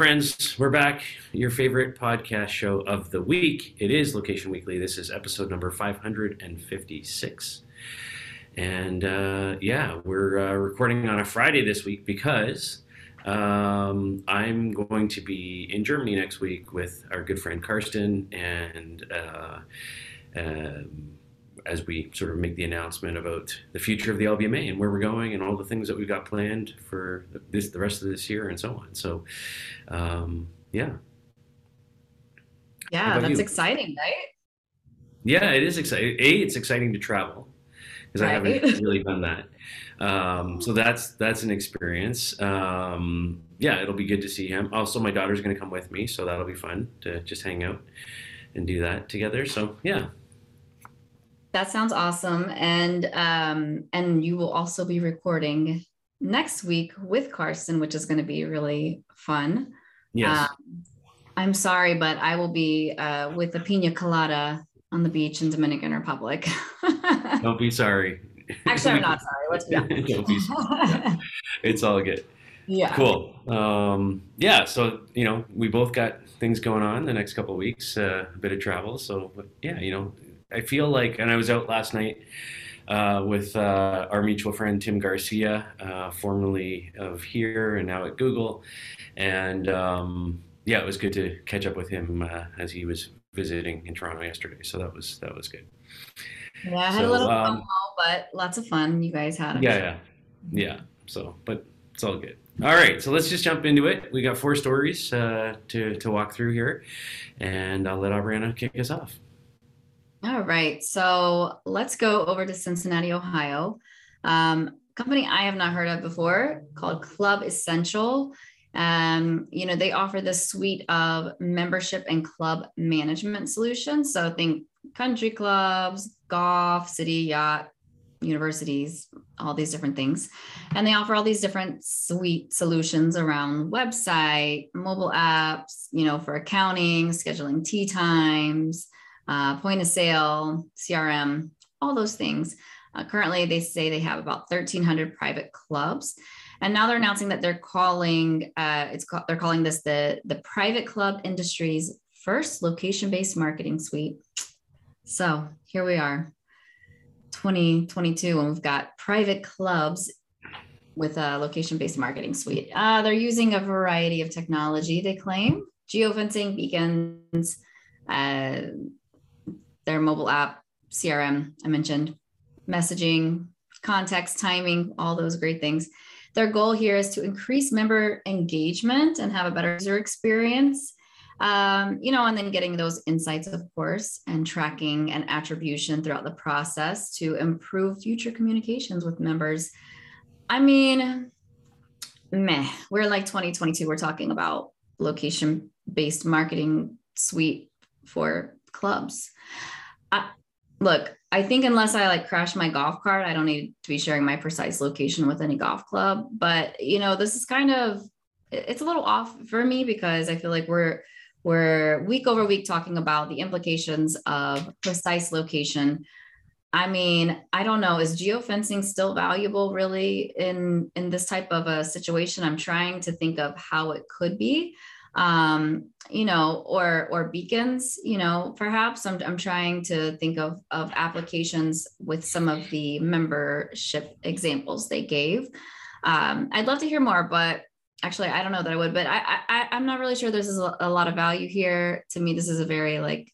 Friends, we're back. Your favorite podcast show of the week. It is Location Weekly. This is episode number 556. And uh, yeah, we're uh, recording on a Friday this week because um, I'm going to be in Germany next week with our good friend Karsten and. Uh, um, as we sort of make the announcement about the future of the LBMA and where we're going and all the things that we've got planned for this the rest of this year and so on. So, um, yeah. Yeah, that's you? exciting, right? Yeah, it is exciting. A, it's exciting to travel because right. I haven't really done that. Um, so that's that's an experience. Um, yeah, it'll be good to see him. Also, my daughter's going to come with me, so that'll be fun to just hang out and do that together. So yeah, that sounds awesome. And um, and you will also be recording next week with Carson, which is going to be really fun. Yes. Um, I'm sorry, but I will be uh, with a pina colada on the beach in Dominican Republic. Don't be sorry. Actually, I'm not sorry. Let's be Don't be sorry. It's all good. Yeah. Cool. Um, yeah. So you know, we both got things going on the next couple of weeks. Uh, a bit of travel. So yeah, you know, I feel like, and I was out last night uh, with uh, our mutual friend Tim Garcia, uh, formerly of here and now at Google, and um, yeah, it was good to catch up with him uh, as he was visiting in Toronto yesterday. So that was that was good. Yeah, I had so, a little um, but lots of fun. You guys had. yeah, yeah, yeah. So, but it's all good. All right, so let's just jump into it. We got four stories uh, to to walk through here, and I'll let Aubriana kick us off. All right. So let's go over to Cincinnati, Ohio. Um, company I have not heard of before called Club Essential. Um, you know, they offer this suite of membership and club management solutions. So think country clubs, golf, city yacht, universities, all these different things. And they offer all these different suite solutions around website, mobile apps, you know, for accounting, scheduling tee times, uh, point of sale, CRM, all those things. Uh, currently, they say they have about 1,300 private clubs, and now they're announcing that they're calling uh, it's called, they're calling this the the private club industry's first location-based marketing suite. So here we are, 2022, and we've got private clubs with a location-based marketing suite. Uh, they're using a variety of technology. They claim geofencing, beacons. Their mobile app, CRM, I mentioned, messaging, context, timing, all those great things. Their goal here is to increase member engagement and have a better user experience. Um, you know, and then getting those insights, of course, and tracking and attribution throughout the process to improve future communications with members. I mean, meh, we're like 2022, we're talking about location based marketing suite for clubs. I, look, I think unless I like crash my golf cart, I don't need to be sharing my precise location with any golf club. But you know, this is kind of it's a little off for me because I feel like we're we're week over week talking about the implications of precise location. I mean, I don't know. Is geofencing still valuable really in in this type of a situation? I'm trying to think of how it could be um, you know, or or beacons, you know, perhaps I'm, I'm trying to think of of applications with some of the membership examples they gave. Um, I'd love to hear more, but actually, I don't know that I would. But I, I I'm not really sure. There's a lot of value here. To me, this is a very like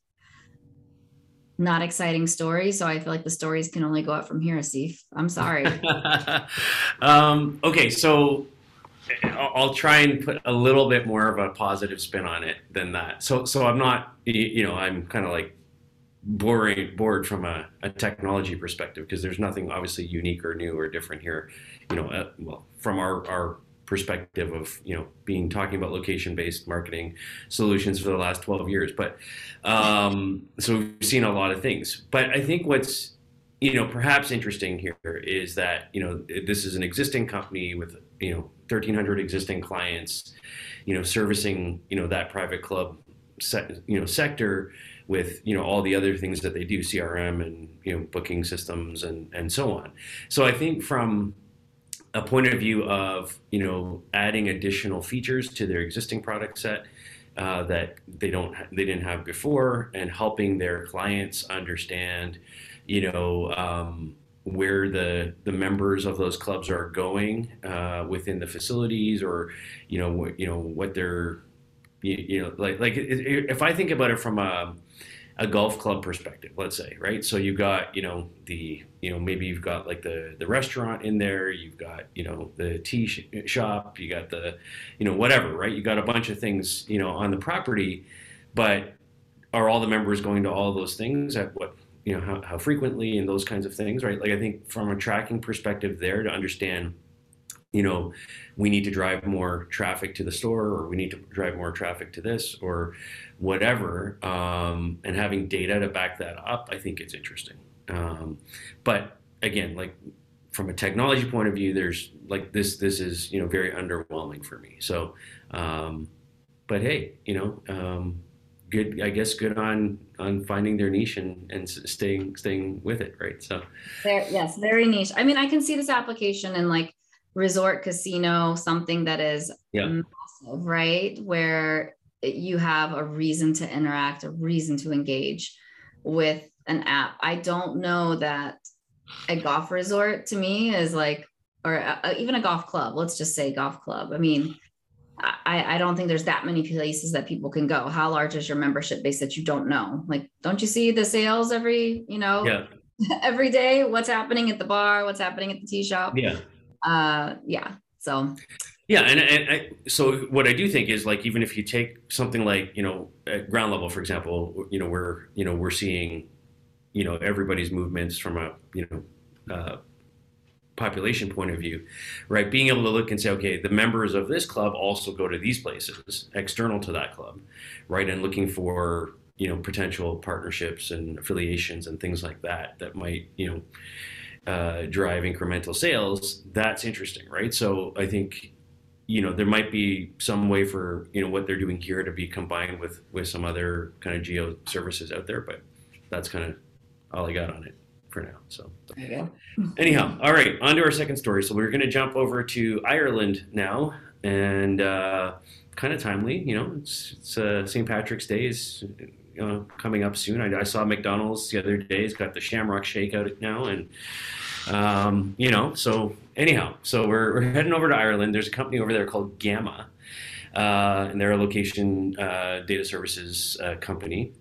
not exciting story. So I feel like the stories can only go up from here, Steve. I'm sorry. um, okay, so I'll try and put a little bit more of a positive spin on it than that. So, so I'm not, you know, I'm kind of like boring, bored from a, a technology perspective because there's nothing obviously unique or new or different here. You know, uh, well, from our our perspective of you know being talking about location based marketing solutions for the last 12 years, but um, so we've seen a lot of things. But I think what's you know perhaps interesting here is that you know this is an existing company with you know 1300 existing clients you know servicing you know that private club set, you know sector with you know all the other things that they do crm and you know booking systems and and so on. So i think from a point of view of you know adding additional features to their existing product set uh, that they don't they didn't have before, and helping their clients understand, you know, um, where the the members of those clubs are going uh, within the facilities, or you know, what you know what they're you, you know like like if I think about it from a a golf club perspective, let's say, right? So you've got, you know, the, you know, maybe you've got like the the restaurant in there, you've got, you know, the tea sh- shop, you got the, you know, whatever, right? You got a bunch of things, you know, on the property, but are all the members going to all those things at what, you know, how, how frequently and those kinds of things, right? Like I think from a tracking perspective there to understand you know, we need to drive more traffic to the store, or we need to drive more traffic to this, or whatever. Um, and having data to back that up, I think it's interesting. Um, but again, like from a technology point of view, there's like this. This is you know very underwhelming for me. So, um, but hey, you know, um, good. I guess good on on finding their niche and, and staying staying with it, right? So, there, yes, very niche. I mean, I can see this application in like resort casino, something that is yeah. massive, right? Where you have a reason to interact, a reason to engage with an app. I don't know that a golf resort to me is like, or a, even a golf club, let's just say golf club. I mean, I, I don't think there's that many places that people can go. How large is your membership base that you don't know? Like, don't you see the sales every, you know, yeah. every day? What's happening at the bar? What's happening at the tea shop? Yeah uh, yeah. So. Yeah, and, and I, so what I do think is like even if you take something like you know at ground level, for example, you know we're you know we're seeing you know everybody's movements from a you know uh, population point of view, right? Being able to look and say, okay, the members of this club also go to these places external to that club, right? And looking for you know potential partnerships and affiliations and things like that that might you know uh, drive incremental sales, that's interesting, right? So I think you know there might be some way for you know what they're doing here to be combined with with some other kind of geo services out there, but that's kind of all I got on it for now. So anyhow, all right, on to our second story. So we're going to jump over to Ireland now, and uh, kind of timely. You know, it's, it's uh, St. Patrick's Day is know, coming up soon. I, I, saw McDonald's the other day. It's got the Shamrock Shake out now, and um, you know. So anyhow, so we're, we're heading over to Ireland. There's a company over there called Gamma, uh, and they're a location uh, data services uh, company,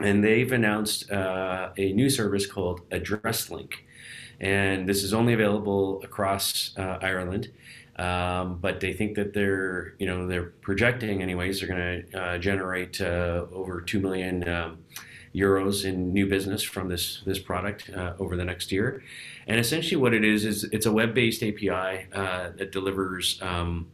and they've announced uh, a new service called Address Link, and this is only available across uh, Ireland. Um, but they think that they're, you know, they're projecting, anyways, they're going to uh, generate uh, over two million um, euros in new business from this this product uh, over the next year. And essentially, what it is is it's a web-based API uh, that delivers um,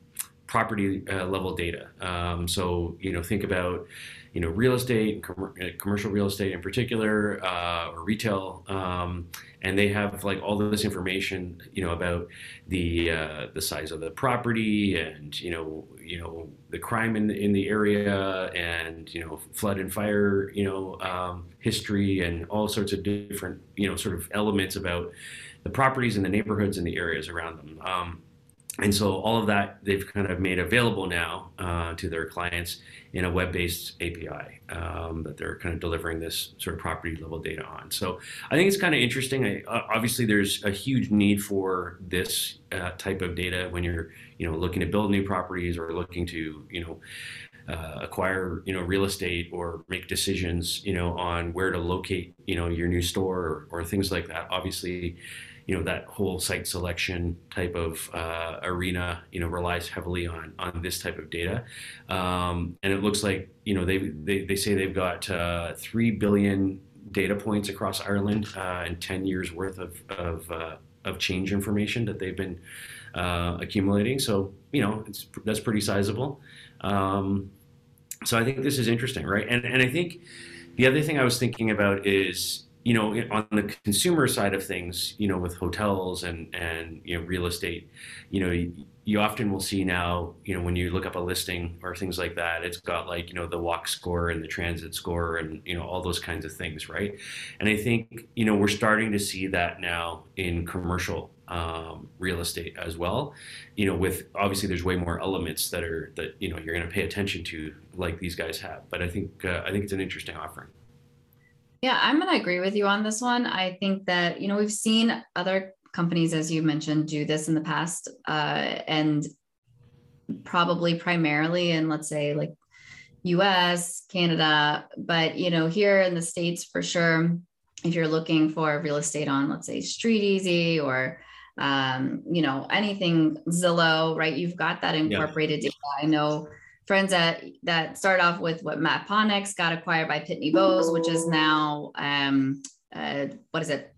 property level data. Um, so, you know, think about you know real estate, com- uh, commercial real estate in particular, uh, or retail, um, and they have like all this information, you know, about the uh, the size of the property and you know you know the crime in the, in the area and you know flood and fire you know um, history and all sorts of different you know sort of elements about the properties and the neighborhoods and the areas around them. Um, and so all of that they've kind of made available now uh, to their clients in a web-based API um, that they're kind of delivering this sort of property level data on. So I think it's kind of interesting. I, obviously, there's a huge need for this uh, type of data when you're you know looking to build new properties or looking to you know. Uh, acquire you know real estate or make decisions you know on where to locate you know your new store or, or things like that obviously you know that whole site selection type of uh, arena you know relies heavily on on this type of data. Um, and it looks like you know they they, they say they've got uh, 3 billion data points across Ireland uh, and 10 years worth of of, uh, of change information that they've been uh, accumulating. So you know it's that's pretty sizable. Um, so I think this is interesting right? And and I think the other thing I was thinking about is you know, on the consumer side of things, you know, with hotels and and you know real estate, you know, you, often will see now, you know, when you look up a listing or things like that, it's got like you know the walk score and the transit score and you know all those kinds of things, right? And I think you know we're starting to see that now in commercial um, real estate as well. You know, with obviously there's way more elements that are that you know you're going to pay attention to, like these guys have. But I think uh, I think it's an interesting offering. Yeah, I'm going to agree with you on this one. I think that you know we've seen other companies, as you mentioned, do this in the past, uh, and probably primarily in let's say like US, Canada, but you know, here in the States for sure, if you're looking for real estate on, let's say StreetEasy or um, you know, anything Zillow, right? You've got that incorporated yeah. data. I know friends that that start off with what Matt Maponics got acquired by Pitney Bowes, which is now um uh what is it?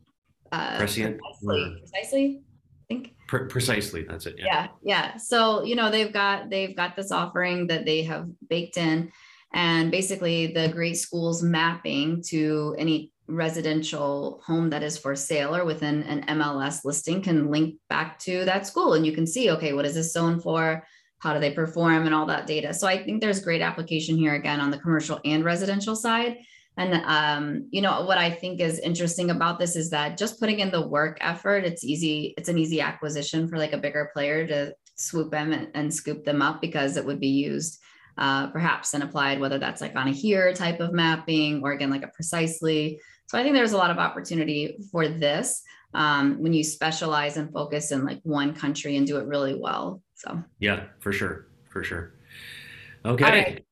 Uh Prescient. Precisely, precisely I think precisely that's it yeah. yeah yeah so you know they've got they've got this offering that they have baked in and basically the great schools mapping to any residential home that is for sale or within an MLS listing can link back to that school and you can see okay what is this zone for how do they perform and all that data so I think there's great application here again on the commercial and residential side and um, you know what I think is interesting about this is that just putting in the work effort, it's easy. It's an easy acquisition for like a bigger player to swoop them and, and scoop them up because it would be used uh, perhaps and applied, whether that's like on a here type of mapping or again like a precisely. So I think there's a lot of opportunity for this um, when you specialize and focus in like one country and do it really well. So yeah, for sure, for sure. Okay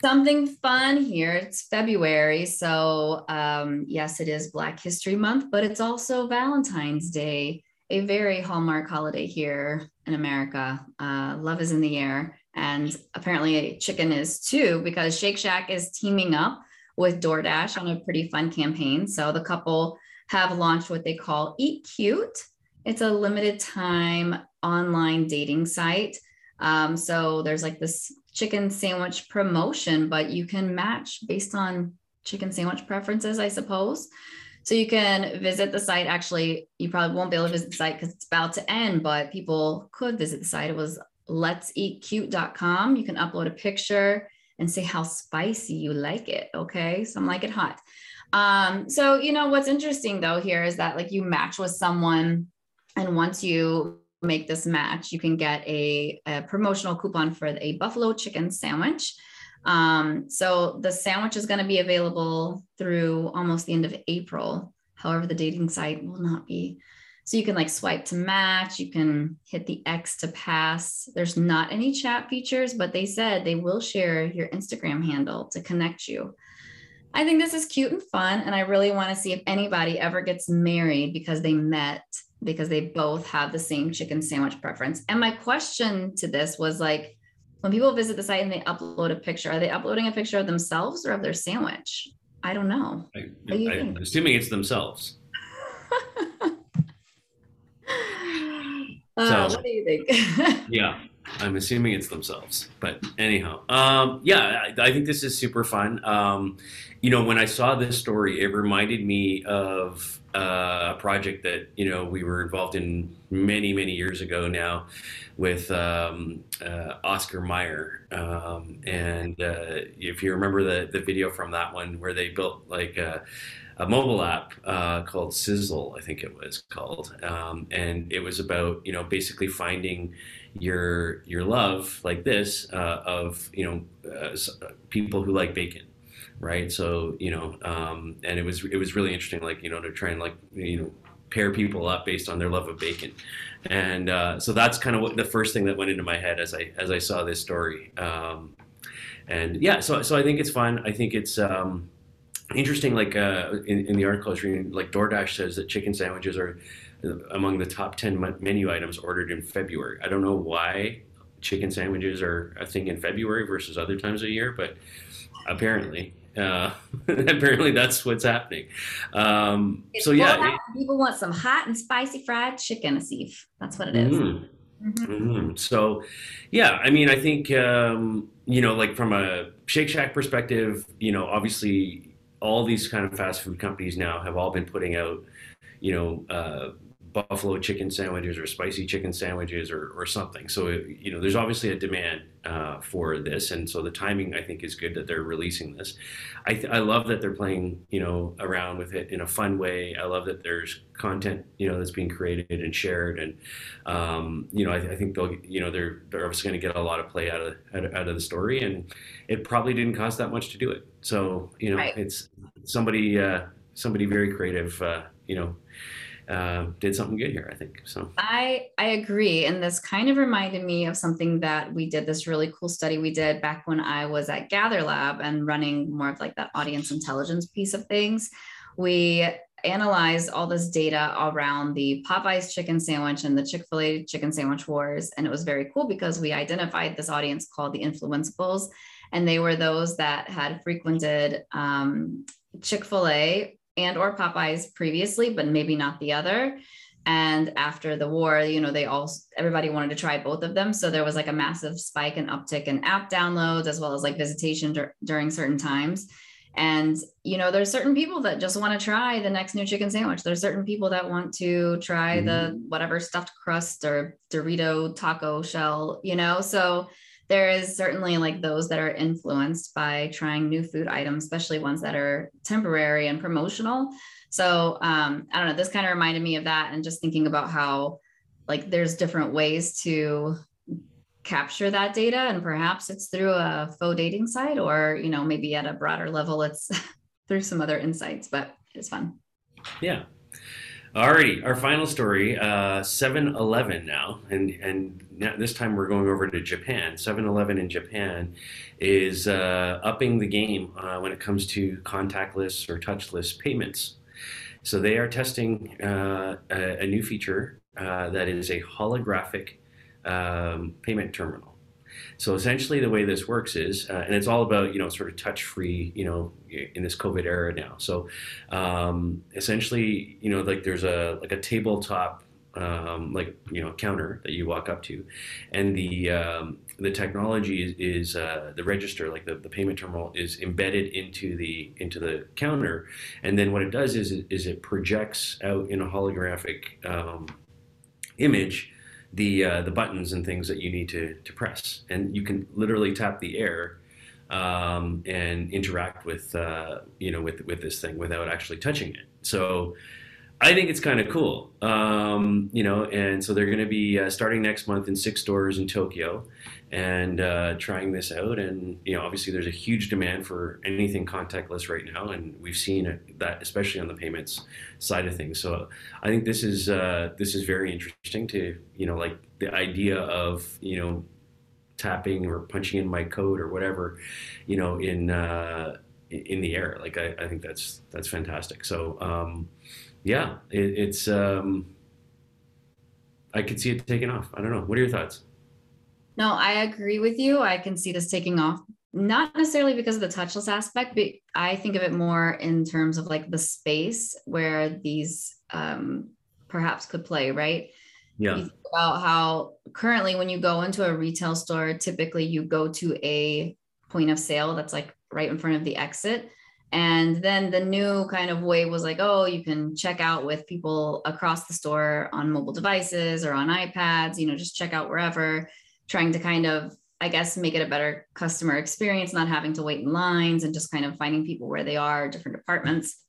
something fun here. It's February. So, um, yes, it is Black History Month, but it's also Valentine's Day, a very hallmark holiday here in America. Uh, love is in the air. And apparently, chicken is too, because Shake Shack is teaming up with DoorDash on a pretty fun campaign. So, the couple have launched what they call Eat Cute. It's a limited time online dating site. Um, so there's like this chicken sandwich promotion, but you can match based on chicken sandwich preferences, I suppose. So you can visit the site. Actually, you probably won't be able to visit the site because it's about to end, but people could visit the site. It was let's eat cute.com. You can upload a picture and say how spicy you like it. Okay. Some like it hot. Um, so, you know, what's interesting though here is that like you match with someone, and once you make this match, you can get a, a promotional coupon for a buffalo chicken sandwich. Um, so the sandwich is going to be available through almost the end of April. However, the dating site will not be. So you can like swipe to match, you can hit the X to pass. There's not any chat features, but they said they will share your Instagram handle to connect you. I think this is cute and fun. And I really want to see if anybody ever gets married because they met because they both have the same chicken sandwich preference. And my question to this was like, when people visit the site and they upload a picture, are they uploading a picture of themselves or of their sandwich? I don't know. I, am assuming it's themselves. uh, so, what do you think? yeah, I'm assuming it's themselves. But anyhow, um, yeah, I, I, think this is super fun. Um, you know, when I saw this story, it reminded me of uh, a project that you know we were involved in many many years ago now with um, uh, Oscar Mayer. um, and uh, if you remember the the video from that one where they built like a, a mobile app uh, called Sizzl I think it was called um, and it was about you know basically finding your your love like this uh, of you know uh, people who like bacon right? So you know, um, and it was it was really interesting, like you know, to try and like you know pair people up based on their love of bacon, and uh, so that's kind of what the first thing that went into my head as I as I saw this story. Um, and yeah, so so I think it's fun. I think it's um, interesting. Like uh, in, in the article I reading, like DoorDash says that chicken sandwiches are among the top 10 menu items ordered in February. I don't know why chicken sandwiches are a thing in February versus other times of year, but apparently. Uh, apparently, that's what's happening. Um, so yeah, it, people want some hot and spicy fried chicken, Asif. That's what it is. Mm, mm-hmm. Mm-hmm. So, yeah, I mean, I think um, you know, like from a Shake Shack perspective, you know, obviously all these kind of fast food companies now have all been putting out, you know, uh, buffalo chicken sandwiches or spicy chicken sandwiches or, or something. So, you know, there's obviously a demand uh, for this. And so the timing, I think, is good that they're releasing this. I, th- I love that they're playing, you know, around with it in a fun way. I love that there's content, you know, that's being created and shared. And, um, you know, I, th- I, think they'll, you know, they're, they're obviously going to get a lot of play out of, out of, out of the story. And it probably didn't cost that much to do it. So, you know, right. it's somebody, uh, somebody very creative, uh, you know, uh, did something good here, I think. So I I agree, and this kind of reminded me of something that we did. This really cool study we did back when I was at Gather Lab and running more of like that audience intelligence piece of things. We analyzed all this data around the Popeyes chicken sandwich and the Chick fil A chicken sandwich wars. And it was very cool because we identified this audience called the influenceables. And they were those that had frequented um, Chick fil A and or Popeyes previously, but maybe not the other. And after the war, you know, they all everybody wanted to try both of them. So there was like a massive spike and uptick in app downloads as well as like visitation dur- during certain times. And you know, there's certain people that just want to try the next new chicken sandwich. There's certain people that want to try mm-hmm. the whatever stuffed crust or Dorito taco shell, you know. So there is certainly like those that are influenced by trying new food items, especially ones that are temporary and promotional. So um, I don't know, this kind of reminded me of that and just thinking about how like there's different ways to capture that data. And perhaps it's through a faux dating site or you know maybe at a broader level it's through some other insights but it's fun. Yeah Alrighty, our final story, uh, 7-Eleven now, and and now, this time we're going over to Japan. 7-Eleven in Japan is uh, upping the game uh, when it comes to contactless or touchless payments. So they are testing uh, a, a, new feature uh, that is a holographic um, payment terminal. So essentially, the way this works is, uh, and it's all about you know sort of touch free, you know, in this COVID era now. So um, essentially, you know, like there's a like a tabletop. Um, like you know, counter that you walk up to, and the um, the technology is, is uh, the register, like the, the payment terminal, is embedded into the into the counter, and then what it does is is it projects out in a holographic um, image the uh, the buttons and things that you need to to press, and you can literally tap the air um, and interact with uh, you know with with this thing without actually touching it. So I think it's kind of cool, um, you know. And so they're going to be uh, starting next month in six stores in Tokyo, and uh, trying this out. And you know, obviously, there's a huge demand for anything contactless right now, and we've seen that especially on the payments side of things. So I think this is uh, this is very interesting to you know, like the idea of you know tapping or punching in my code or whatever, you know, in uh, in the air. Like I, I think that's that's fantastic. So. Um, yeah, it, it's. Um, I could see it taking off. I don't know. What are your thoughts? No, I agree with you. I can see this taking off, not necessarily because of the touchless aspect, but I think of it more in terms of like the space where these um, perhaps could play, right? Yeah. about how currently when you go into a retail store, typically you go to a point of sale that's like right in front of the exit. And then the new kind of way was like, oh, you can check out with people across the store on mobile devices or on iPads, you know, just check out wherever, trying to kind of, I guess, make it a better customer experience, not having to wait in lines and just kind of finding people where they are, different departments.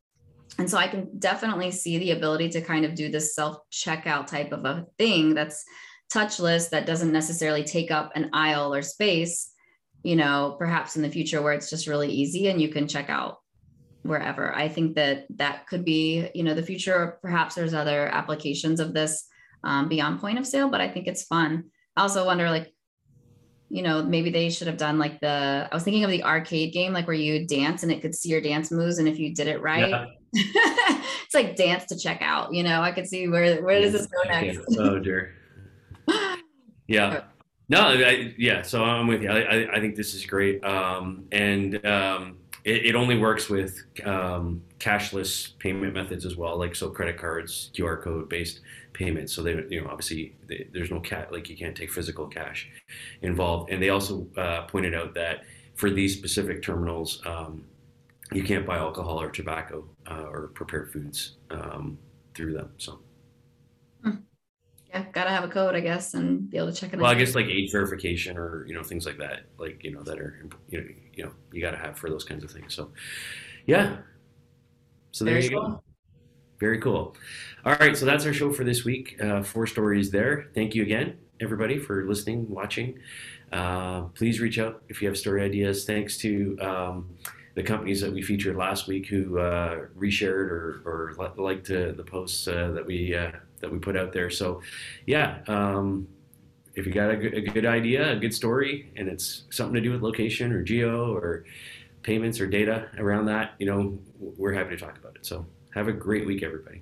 And so I can definitely see the ability to kind of do this self checkout type of a thing that's touchless, that doesn't necessarily take up an aisle or space you know, perhaps in the future where it's just really easy and you can check out wherever. I think that that could be, you know, the future. Perhaps there's other applications of this um, beyond point of sale, but I think it's fun. I also wonder, like, you know, maybe they should have done like the. I was thinking of the arcade game, like where you dance and it could see your dance moves, and if you did it right, yeah. it's like dance to check out. You know, I could see where where does this go next? oh dear. Yeah. No, I, yeah. So I'm with you. I, I think this is great, um, and um, it, it only works with um, cashless payment methods as well, like so credit cards, QR code based payments. So they, you know, obviously they, there's no cat like you can't take physical cash involved. And they also uh, pointed out that for these specific terminals, um, you can't buy alcohol or tobacco uh, or prepared foods um, through them. So. Yeah, gotta have a code, I guess, and be able to check it. Well, I guess like age verification or you know things like that, like you know that are you know you know you got to have for those kinds of things. So, yeah. So there Very you go. cool. Very cool. All right, so that's our show for this week. Uh, four stories there. Thank you again, everybody, for listening, watching. Uh, please reach out if you have story ideas. Thanks to um, the companies that we featured last week who uh, reshared or, or liked uh, the posts uh, that we uh, that we put out there. So, yeah. Um, if you got a good, a good idea, a good story, and it's something to do with location or geo or payments or data around that, you know, we're happy to talk about it. So have a great week, everybody.